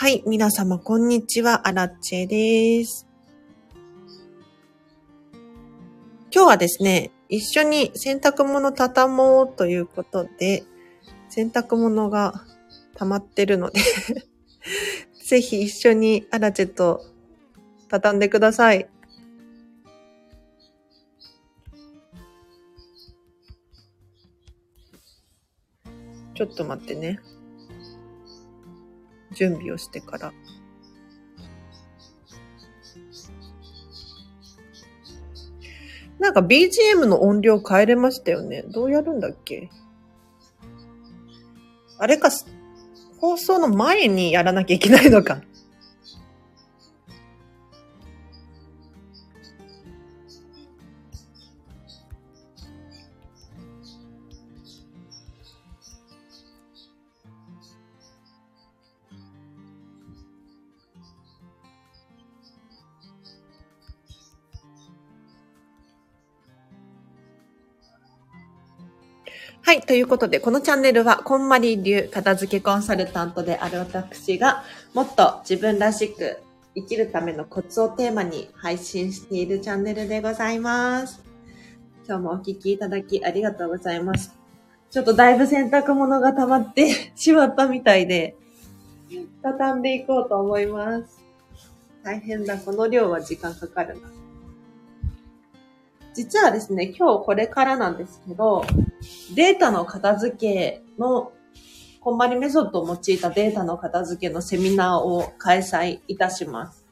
はい、皆様こんにちは、アラッチェです。今日はですね、一緒に洗濯物畳もうということで、洗濯物が溜まってるので ぜひ一緒にアラチェと畳んでください。ちょっと待ってね。準備をしてから。なんか BGM の音量変えれましたよね。どうやるんだっけ？あれか、放送の前にやらなきゃいけないのか。ということで、このチャンネルは、こんまり流片付けコンサルタントである私が、もっと自分らしく生きるためのコツをテーマに配信しているチャンネルでございます。今日もお聞きいただきありがとうございます。ちょっとだいぶ洗濯物が溜まってしまったみたいで、畳んでいこうと思います。大変だ。この量は時間かかるな。実はですね、今日これからなんですけど、データの片付けの、こんまりメソッドを用いたデータの片付けのセミナーを開催いたします。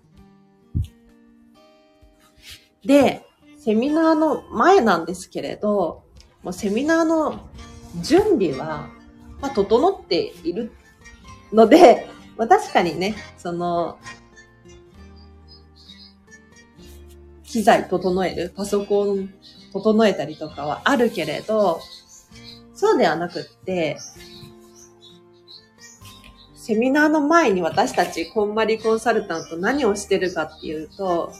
で、セミナーの前なんですけれど、もうセミナーの準備は、まあ、整っているので、まあ、確かにね、その、機材整える、パソコン整えたりとかはあるけれど、そうではなくって、セミナーの前に私たちこんまりコンサルタント何をしてるかっていうと、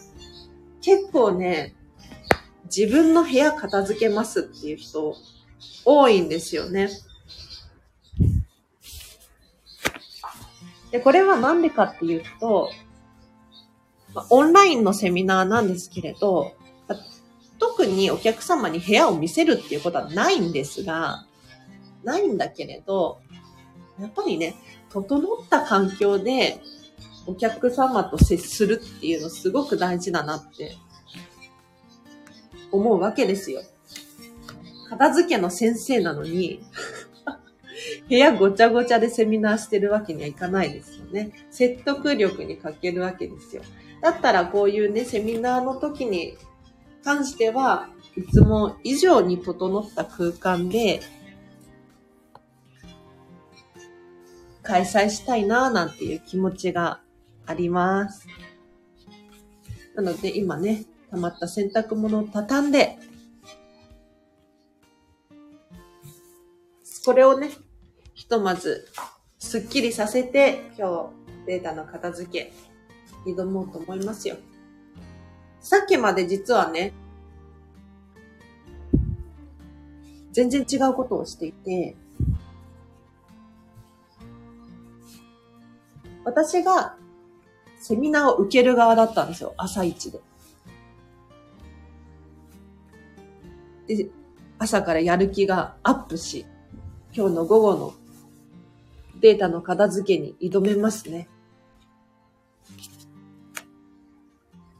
結構ね、自分の部屋片付けますっていう人多いんですよね。で、これはなんでかっていうと、オンラインのセミナーなんですけれど、特にお客様に部屋を見せるっていうことはないんですが、ないんだけれど、やっぱりね、整った環境でお客様と接するっていうのすごく大事だなって思うわけですよ。片付けの先生なのに 部屋ごちゃごちゃでセミナーしてるわけにはいかないですよね。説得力に欠けるわけですよ。だったらこういうね、セミナーの時に関しては、いつも以上に整った空間で、開催したいなぁなんていう気持ちがあります。なので今ね、溜まった洗濯物を畳んで、これをね、ひとまず、すっきりさせて、今日、データの片付け、挑もうと思いますよ。さっきまで実はね、全然違うことをしていて、私がセミナーを受ける側だったんですよ、朝一で。で、朝からやる気がアップし、今日の午後のデータの片付けに挑めますね。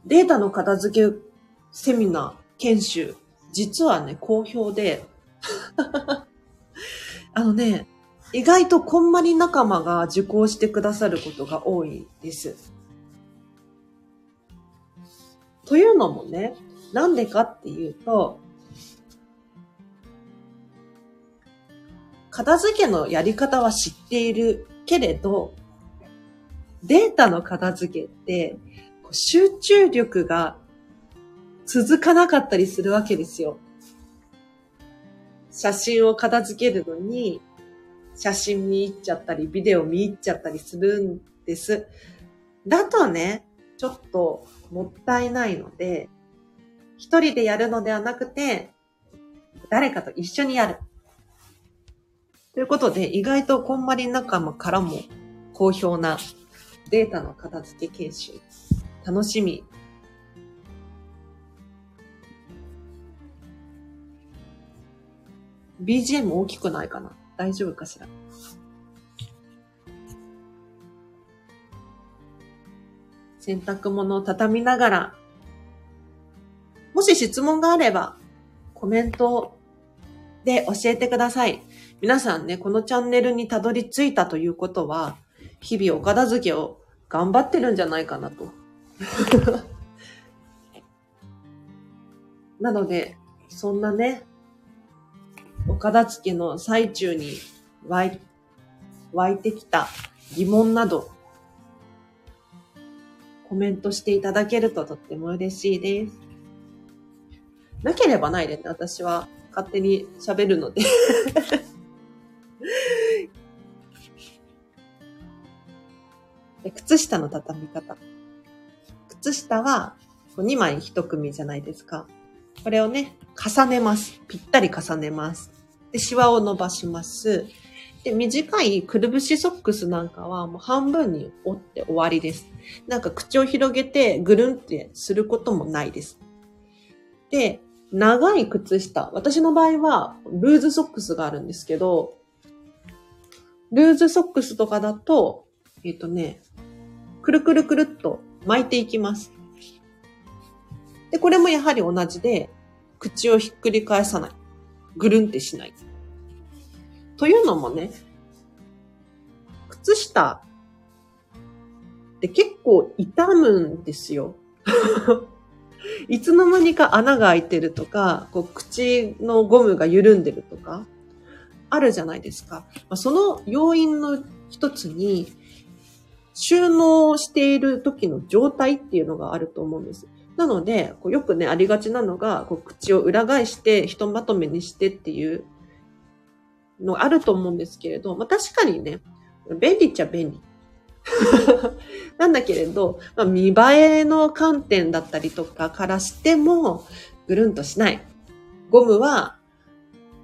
データの片付けセミナー、研修、実はね、好評で、あのね、意外とこんまり仲間が受講してくださることが多いです。というのもね、なんでかっていうと、片付けのやり方は知っているけれど、データの片付けって集中力が続かなかったりするわけですよ。写真を片付けるのに、写真見入っちゃったり、ビデオ見入っちゃったりするんです。だとね、ちょっともったいないので、一人でやるのではなくて、誰かと一緒にやる。ということで、意外とこんまり仲間からも好評なデータの片付け研修。楽しみ。BGM 大きくないかな？大丈夫かしら？洗濯物を畳みながら、もし質問があれば、コメントで教えてください。皆さんね、このチャンネルにたどり着いたということは、日々お片付けを頑張ってるんじゃないかなと。なので、そんなね、お片付けの最中に湧い湧いてきた疑問など、コメントしていただけるととっても嬉しいです。なければないでね、私は勝手に喋るので で。靴下の畳み方。靴下は2枚1組じゃないですか。これをね、重ねます。ぴったり重ねます。で、シワを伸ばします。で、短いくるぶしソックスなんかはもう半分に折って終わりです。なんか口を広げてぐるんってすることもないです。で、長い靴下。私の場合はルーズソックスがあるんですけど、ルーズソックスとかだと、えっ、ー、とね、くるくるくるっと巻いていきます。で、これもやはり同じで、口をひっくり返さない。ぐるんってしない。というのもね、靴下って結構痛むんですよ。いつの間にか穴が開いてるとか、こう口のゴムが緩んでるとか、あるじゃないですか。ま、その要因の一つに、収納している時の状態っていうのがあると思うんです。なので、こうよくね、ありがちなのが、こう口を裏返してひとまとめにしてっていうのあると思うんですけれど、まあ確かにね、便利っちゃ便利。なんだけれど、まあ、見栄えの観点だったりとかからしても、ぐるんとしない。ゴムは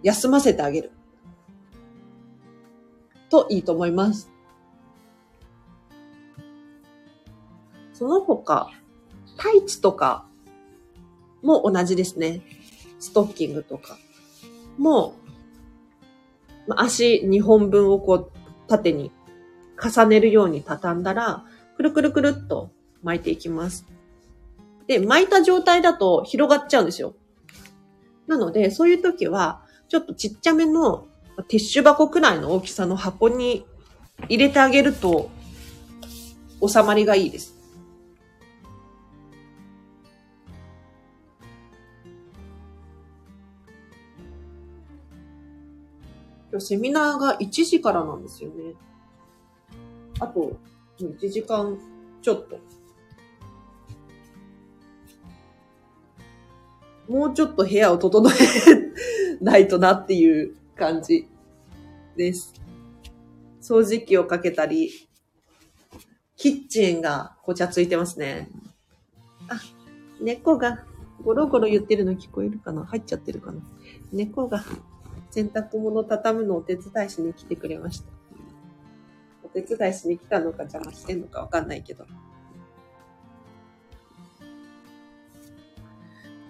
休ませてあげる。といいと思います。その他、タイツとかも同じですね。ストッキングとかも、足2本分をこう縦に重ねるように畳んだら、くるくるくるっと巻いていきます。で、巻いた状態だと広がっちゃうんですよ。なので、そういう時は、ちょっとちっちゃめのティッシュ箱くらいの大きさの箱に入れてあげると、収まりがいいです。今日セミナーが1時からなんですよね。あと、1時間ちょっと。もうちょっと部屋を整えないとなっていう感じです。掃除機をかけたり、キッチンがごちゃついてますね。あ、猫がゴロゴロ言ってるの聞こえるかな？入っちゃってるかな？猫が洗濯物畳むのをお手伝いしに来てくれました。お手伝いしに来たのか邪魔してんのかわかんないけど。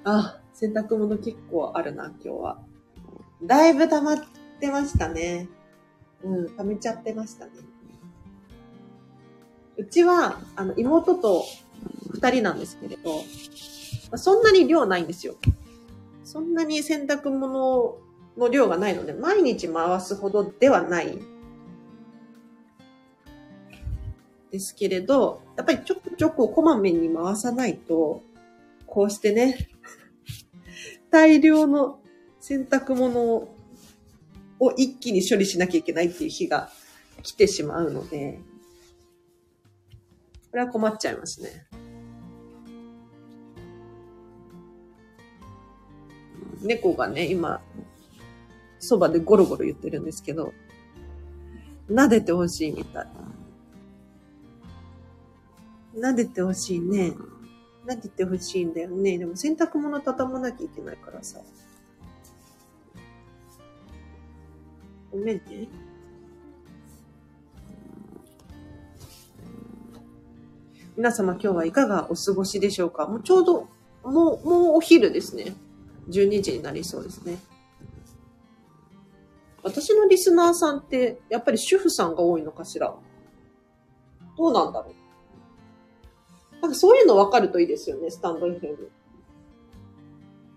あ、洗濯物結構あるな、今日は。だいぶ溜まってましたね。うん、溜めちゃってましたね。うちは、あの、妹と二人なんですけれど、そんなに量ないんですよ。そんなに洗濯物の量がないので、毎日回すほどではないですけれど、やっぱりちょくちょくこまめに回さないと、こうしてね、大量の洗濯物を一気に処理しなきゃいけないっていう日が来てしまうので、これは困っちゃいますね。猫がね、今、そばでゴロゴロ言ってるんですけど、撫でてほしいみたい。撫でてほしいね。撫でてほしいんだよね。でも洗濯物畳まなきゃいけないからさ。ごめんね。皆様今日はいかがお過ごしでしょうか？もうちょうど、もう、もうお昼ですね。12時になりそうですね。私のリスナーさんって、やっぱり主婦さんが多いのかしら？どうなんだろう？なんかそういうの分かるといいですよね、スタンド FM。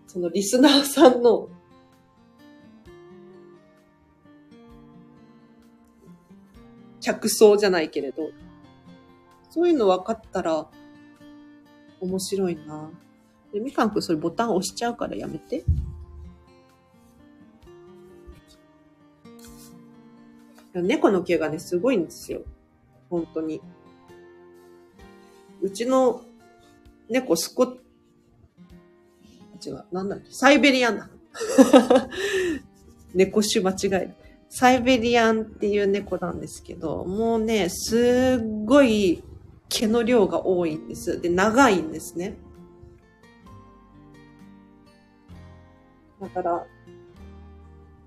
そのリスナーさんの客層じゃないけれど、そういうの分かったら面白いな。で、みかんくんそれボタン押しちゃうからやめて。猫の毛がね、すごいんですよ。本当に。うちの猫、スコ、違う、なんだっけ、サイベリアンだ。猫種間違える。サイベリアンっていう猫なんですけど、もうね、すっごい毛の量が多いんです。で、長いんですね。だから、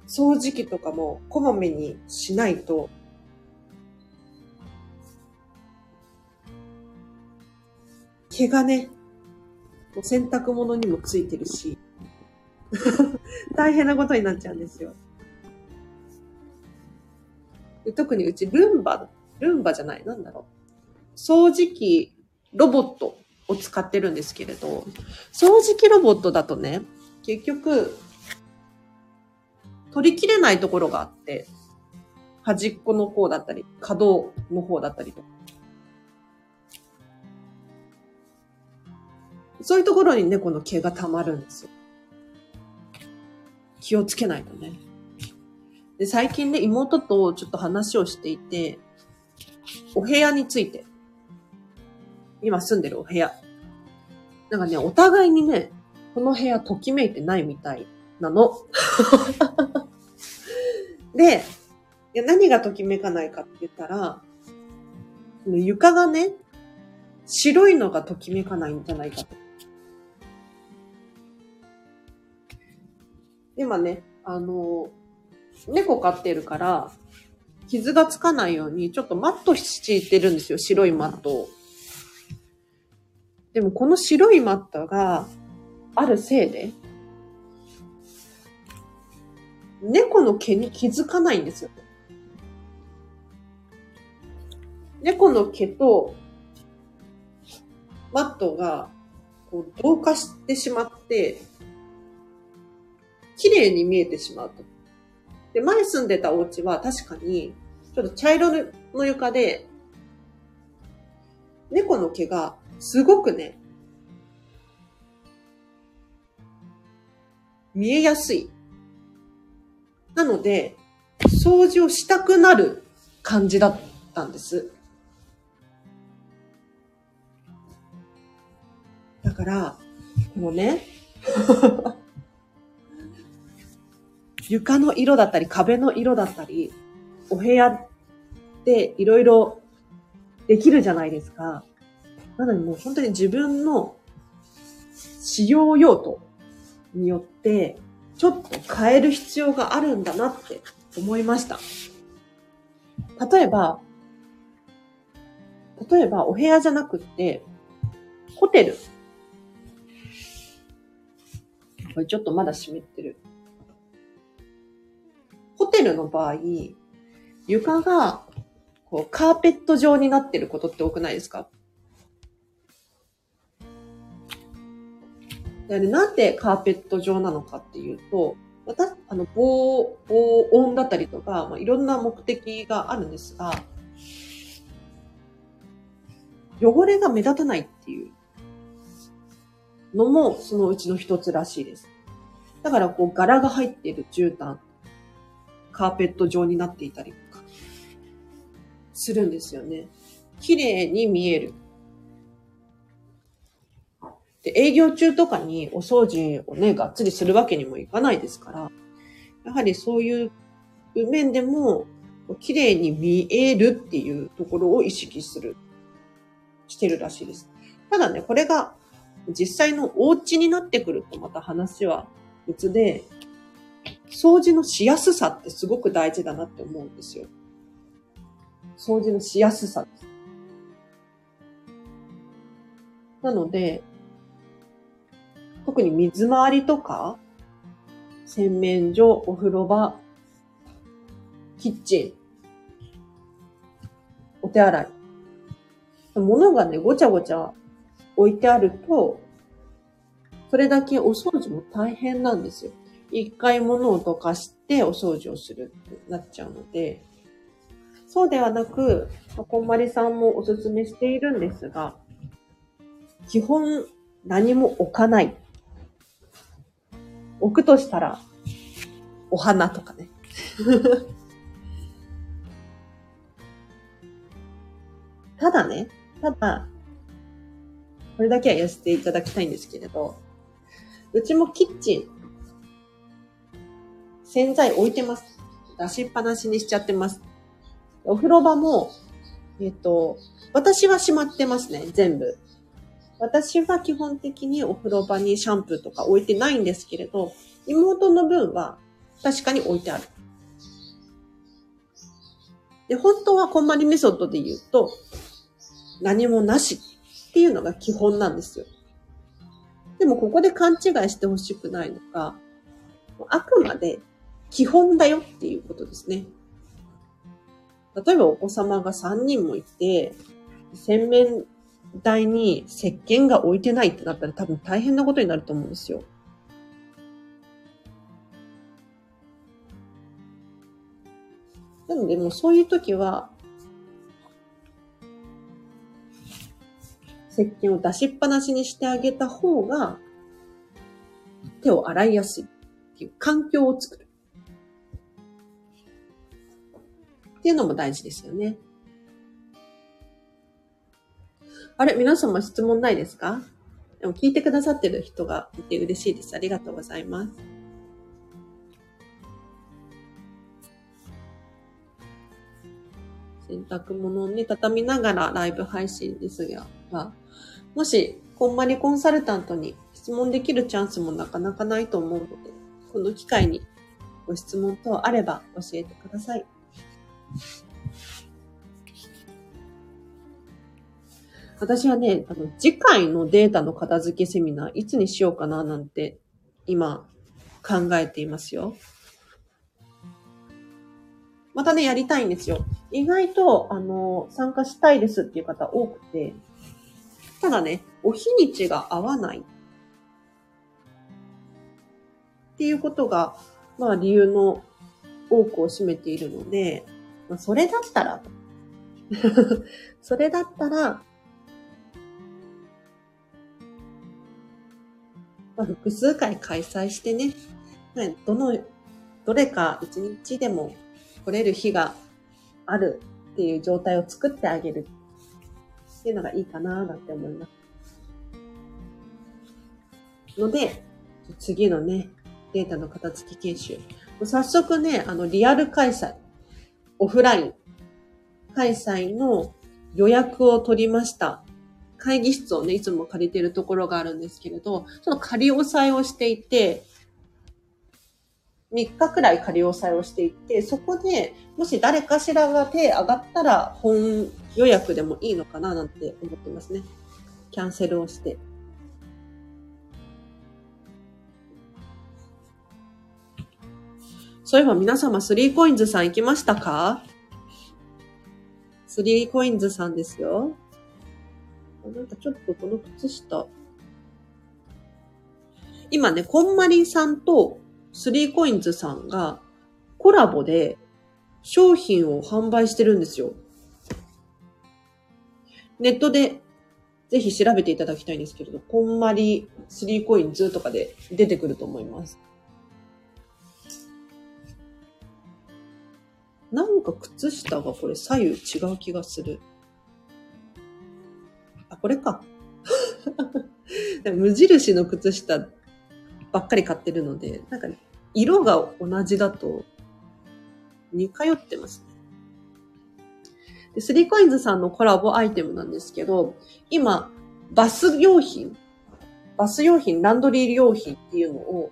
掃除機とかもこまめにしないと、毛がね、洗濯物にもついてるし、大変なことになっちゃうんですよ。特にうちルンバ、ルンバじゃない、なんだろう。掃除機、ロボットを使ってるんですけれど、掃除機ロボットだとね、結局、取りきれないところがあって、端っこの方だったり、可動の方だったりとか。そういうところに猫の毛が溜まるんですよ。気をつけないとね。で、最近ね、妹とちょっと話をしていて、お部屋について。今住んでるお部屋。なんかね、お互いにね、この部屋ときめいてないみたいなの。で、いや何がときめかないかって言ったら、床がね、白いのがときめかないんじゃないかと。今ね、あの、猫飼ってるから、傷がつかないように、ちょっとマット敷いてるんですよ、白いマットを。でもこの白いマットがあるせいで、猫の毛に気づかないんですよ。猫の毛とマットがこう同化してしまって、綺麗に見えてしまうと。で、前住んでたお家は確かに、ちょっと茶色の床で、猫の毛がすごくね、見えやすい。なので、掃除をしたくなる感じだったんです。だから、このね、床の色だったり、壁の色だったり、お部屋っていろいろできるじゃないですか。なのでもう本当に自分の使用用途によって、ちょっと変える必要があるんだなって思いました。例えば、例えばお部屋じゃなくって、ホテル。これちょっとまだ湿ってる。ホテルの場合、床がこうカーペット状になってることって多くないですか？でなんでカーペット状なのかっていうと、私、あの、防、防音だったりとか、まあ、いろんな目的があるんですが、汚れが目立たないっていうのもそのうちの一つらしいです。だからこう柄が入っている絨毯カーペット状になっていたりとか、するんですよね。綺麗に見える。で、営業中とかにお掃除をね、がっつりするわけにもいかないですから、やはりそういう面でも、綺麗に見えるっていうところを意識する、してるらしいです。ただね、これが実際のお家になってくるとまた話は別で、掃除のしやすさってすごく大事だなって思うんですよ。掃除のしやすさです。なので、特に水回りとか、洗面所、お風呂場、キッチン、お手洗い。物がね、ごちゃごちゃ置いてあると、それだけお掃除も大変なんですよ。一回物を溶かしてお掃除をするってなっちゃうので、そうではなく、こんまりさんもおすすめしているんですが、基本何も置かない。置くとしたら、お花とかね。ただね、ただ、これだけはやらせていただきたいんですけれど、うちもキッチン、洗剤置いてます。出しっぱなしにしちゃってます。お風呂場も、えっ、と、私はしまってますね、全部。私は基本的にお風呂場にシャンプーとか置いてないんですけれど、妹の分は確かに置いてある。で、本当はこんまりメソッドで言うと、何もなしっていうのが基本なんですよ。でもここで勘違いしてほしくないのが、あくまで基本だよっていうことですね。例えばお子様が3人もいて、洗面台に石鹸が置いてないってなったら多分大変なことになると思うんですよ。なのでもうそういう時は、石鹸を出しっぱなしにしてあげた方が、手を洗いやすいっていう環境を作る。っていうのも大事ですよね。あれ皆様質問ないですか？でも聞いてくださってる人がいて嬉しいです。ありがとうございます。洗濯物をね、畳みながらライブ配信ですが、もし、こんまりコンサルタントに質問できるチャンスもなかなかないと思うので、この機会にご質問等あれば教えてください。私はね、あの、次回のデータの片付けセミナー、いつにしようかななんて、今、考えていますよ。またね、やりたいんですよ。意外と、あの、参加したいですっていう方多くて、ただね、お日にちが合わない。っていうことが、まあ理由の多くを占めているので、まあ、それだったら、それだったら、まあ、複数回開催してね、どの、どれか一日でも来れる日があるっていう状態を作ってあげるっていうのがいいかななんて思います。ので、次のね、データの片付き研修。早速ね、あの、リアル開催、オフライン開催の予約を取りました。会議室をね、いつも借りてるところがあるんですけれど、その仮押さえをしていて、3日くらい仮押さえをしていて、そこでもし誰かしらが手上がったら本予約でもいいのかななんて思ってますね。キャンセルをして。そういえば皆様、スリーコインズさん行きましたか？スリーコインズさんですよ。なんかちょっとこの靴下。今ね、こんまりさんとスリーコインズさんがコラボで商品を販売してるんですよ。ネットでぜひ調べていただきたいんですけれど、こんまりスリーコインズとかで出てくると思います。なんか靴下がこれ左右違う気がする。これか。無印の靴下ばっかり買ってるので、なんか色が同じだと似通ってますね。で、スリーコインズさんのコラボアイテムなんですけど、今、バス用品、バス用品、ランドリー用品っていうのを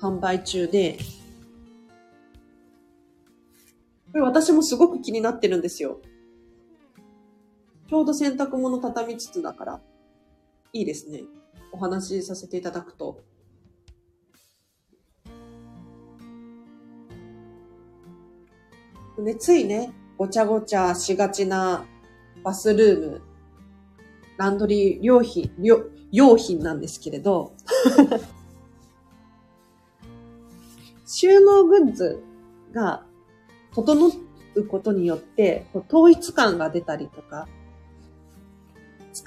販売中で、これ私もすごく気になってるんですよ。ちょうど洗濯物畳みつつだから。いいですね。お話しさせていただくと。ね、ついね、ごちゃごちゃしがちなバスルーム、ランドリー用品、用品なんですけれど、収納グッズが整うことによって、統一感が出たりとか、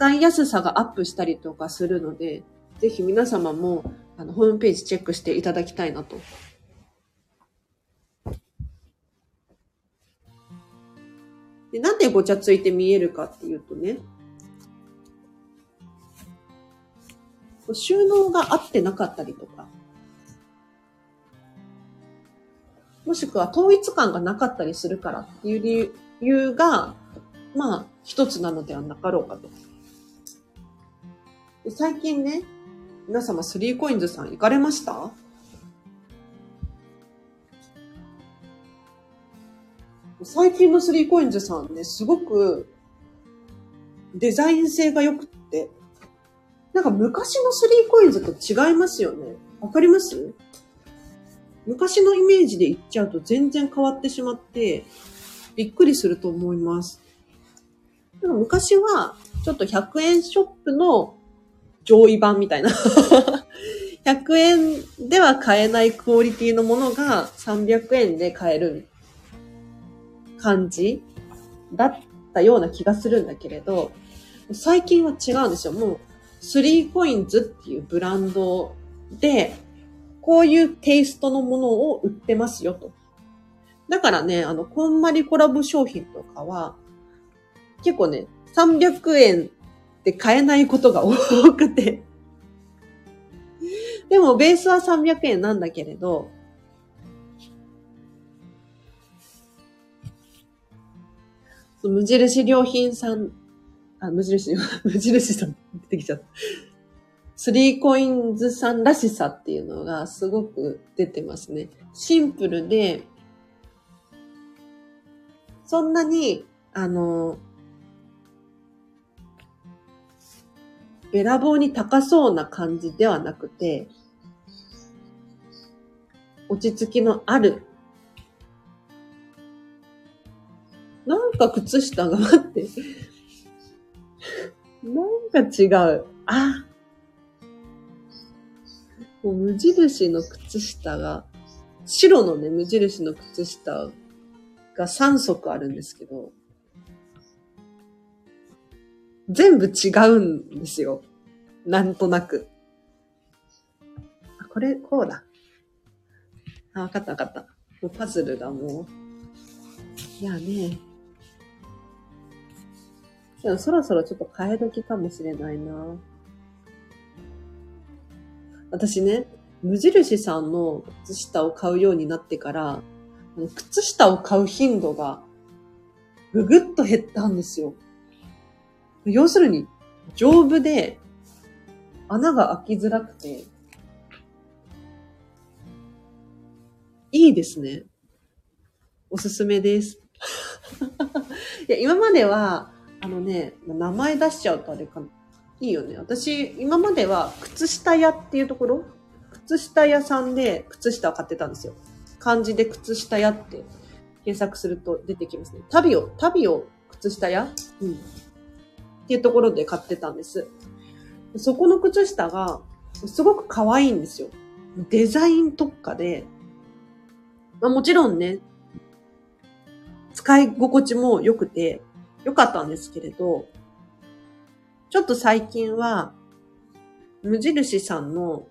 使いやすさがアップしたりとかするので、ぜひ皆様もあのホームページチェックしていただきたいなと。でなんでごちゃついて見えるかっていうとね、収納が合ってなかったりとか、もしくは統一感がなかったりするからっていう理由が、まあ、一つなのではなかろうかと。で最近ね、皆様スリーコインズさん行かれました？最近のスリーコインズさんね、すごくデザイン性が良くって、なんか昔のスリーコインズと違いますよね。わかります？昔のイメージで言っちゃうと全然変わってしまって、びっくりすると思います。でも昔は、ちょっと100円ショップの上位版みたいな。100円では買えないクオリティのものが300円で買える感じだったような気がするんだけれど、最近は違うんですよ。もう、3コインズっていうブランドで、こういうテイストのものを売ってますよと。だからね、あの、こんまりコラボ商品とかは、結構ね、300円で買えないことが多くて。でも、ベースは300円なんだけれど、無印良品さん、あ、無印、無印さん出てきちゃった。スリーコインズさんらしさっていうのがすごく出てますね。シンプルで、そんなに、あの、べらぼうに高そうな感じではなくて、落ち着きのある。なんか靴下が待って。なんか違う。あ、もう無印の靴下が、白のね、無印の靴下が3足あるんですけど、全部違うんですよ。なんとなく。あ、これ、こうだ。あ、わかったわかった。もうパズルがもう。いやね。でもそろそろちょっと替え時かもしれないな。私ね、無印さんの靴下を買うようになってから、靴下を買う頻度がぐぐっと減ったんですよ。要するに、丈夫で穴が開きづらくて、いいですね。おすすめです。いや、今までは、あのね、名前出しちゃうとあれかな。いいよね。私、今までは、靴下屋っていうところ靴下屋さんで靴下を買ってたんですよ。漢字で靴下屋って検索すると出てきますね。タビオ、タビオ靴下屋？うん。っていうところで買ってたんです。そこの靴下が、すごく可愛いんですよ。デザイン特化で、まあ、もちろんね、使い心地も良くて、良かったんですけれど、ちょっと最近は、無印さんの、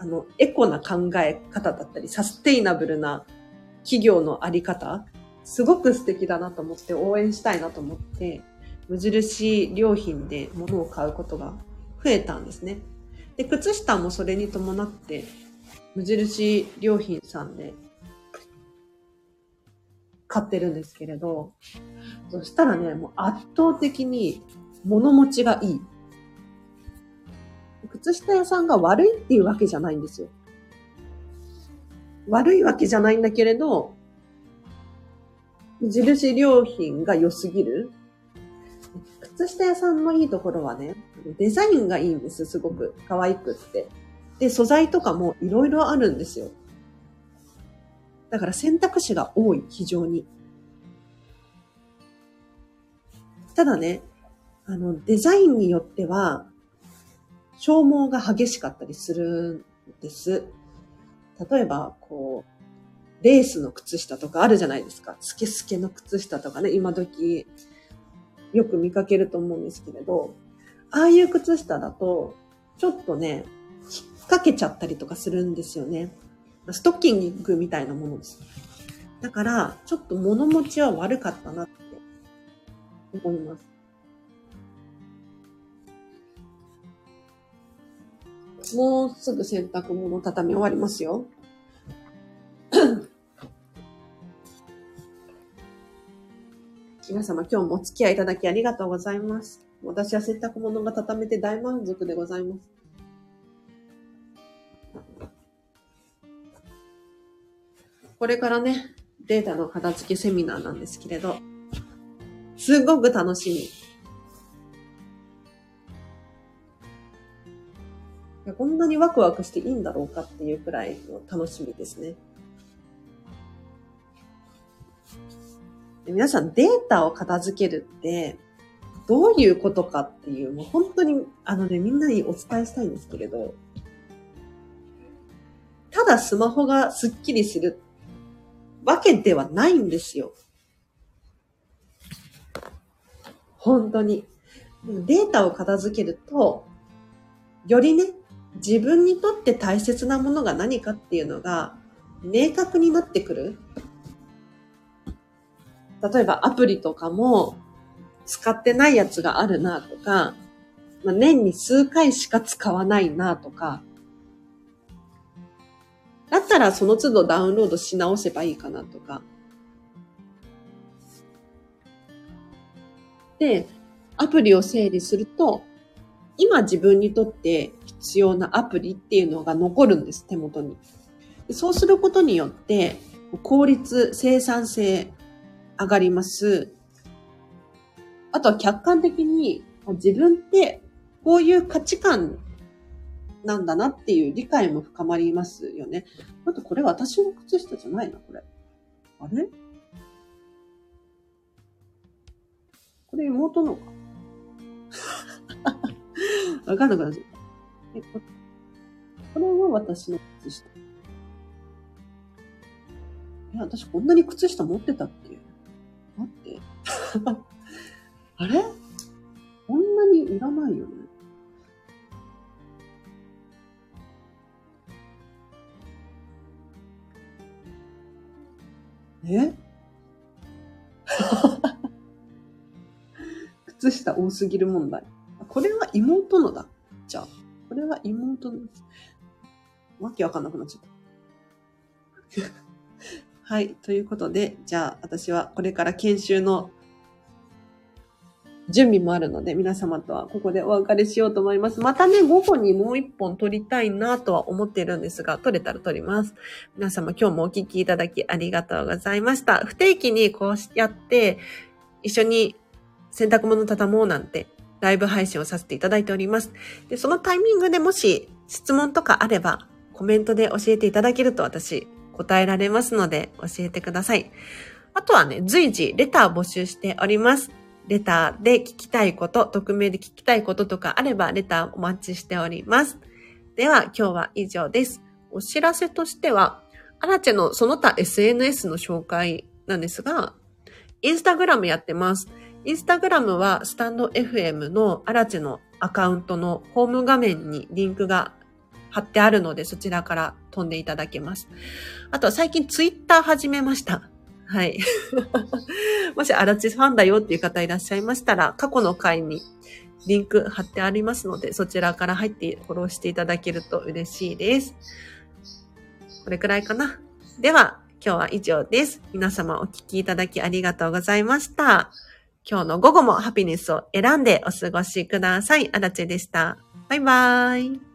あの、エコな考え方だったり、サステイナブルな企業のあり方、すごく素敵だなと思って応援したいなと思って、無印良品で物を買うことが増えたんですね。で、靴下もそれに伴って、無印良品さんで買ってるんですけれど、そしたらね、もう圧倒的に物持ちがいい。靴下屋さんが悪いっていうわけじゃないんですよ。悪いわけじゃないんだけれど、無印良品が良すぎる。靴下屋さんのいいところはね、デザインがいいんですすごく。可愛くって。で、素材とかもいろいろあるんですよ。だから選択肢が多い、非常に。ただね、あの、デザインによっては、消耗が激しかったりするんです。例えば、こう、レースの靴下とかあるじゃないですか。スケスケの靴下とかね、今時よく見かけると思うんですけれど、ああいう靴下だと、ちょっとね、引っ掛けちゃったりとかするんですよね。ストッキングみたいなものです。だから、ちょっと物持ちは悪かったなって思います。もうすぐ洗濯物畳み終わりますよ。皆様今日もお付き合いいただきありがとうございます。私は洗濯物が畳めて大満足でございます。これからね、データの片付けセミナーなんですけれど、すごく楽しみ。こんなにワクワクしていいんだろうかっていうくらいの楽しみですね。皆さんデータを片付けるってどういうことかっていう、もう本当にあのね、みんなにお伝えしたいんですけれど、ただスマホがスッキリするわけではないんですよ。本当に。データを片付けると、よりね、自分にとって大切なものが何かっていうのが明確になってくる。例えばアプリとかも使ってないやつがあるなとか、まあ、年に数回しか使わないなとか、だったらその都度ダウンロードし直せばいいかなとか。で、アプリを整理すると、今自分にとって必要なアプリっていうのが残るんです、手元に。そうすることによって、効率、生産性上がります。あとは客観的に自分ってこういう価値観なんだなっていう理解も深まりますよね。あとこれ私の靴下じゃないな、これ。あれ？これ妹のか？わかんなくなっちゃった。え、これは私の靴下。え、私こんなに靴下持ってたっけ？待って。あれ？こんなにいらないよね。え？靴下多すぎる問題。これは妹のだ。じゃあ。これは妹の、わけわかんなくなっちゃった。はい。ということで、じゃあ私はこれから研修の準備もあるので、皆様とはここでお別れしようと思います。またね、午後にもう一本撮りたいなとは思っているんですが、撮れたら撮ります。皆様今日もお聞きいただきありがとうございました。不定期にこうやって、一緒に洗濯物畳もうなんてライブ配信をさせていただいております。で、そのタイミングでもし質問とかあれば、コメントで教えていただけると私答えられますので教えてください。あとはね、随時レター募集しております。レターで聞きたいこと、匿名で聞きたいこととかあればレターお待ちしております。では今日は以上です。お知らせとしては、アラチェのその他 SNS の紹介なんですが、インスタグラムやってます。インスタグラムはスタンド FM のアラチェのアカウントのホーム画面にリンクが貼ってあるのでそちらから飛んでいただけます。あと最近ツイッター始めました。はい。もしアラチファンだよっていう方いらっしゃいましたら、過去の回にリンク貼ってありますので、そちらから入ってフォローしていただけると嬉しいです。これくらいかな。では、今日は以上です。皆様お聞きいただきありがとうございました。今日の午後もハピネスを選んでお過ごしください。あらちでした。バイバーイ。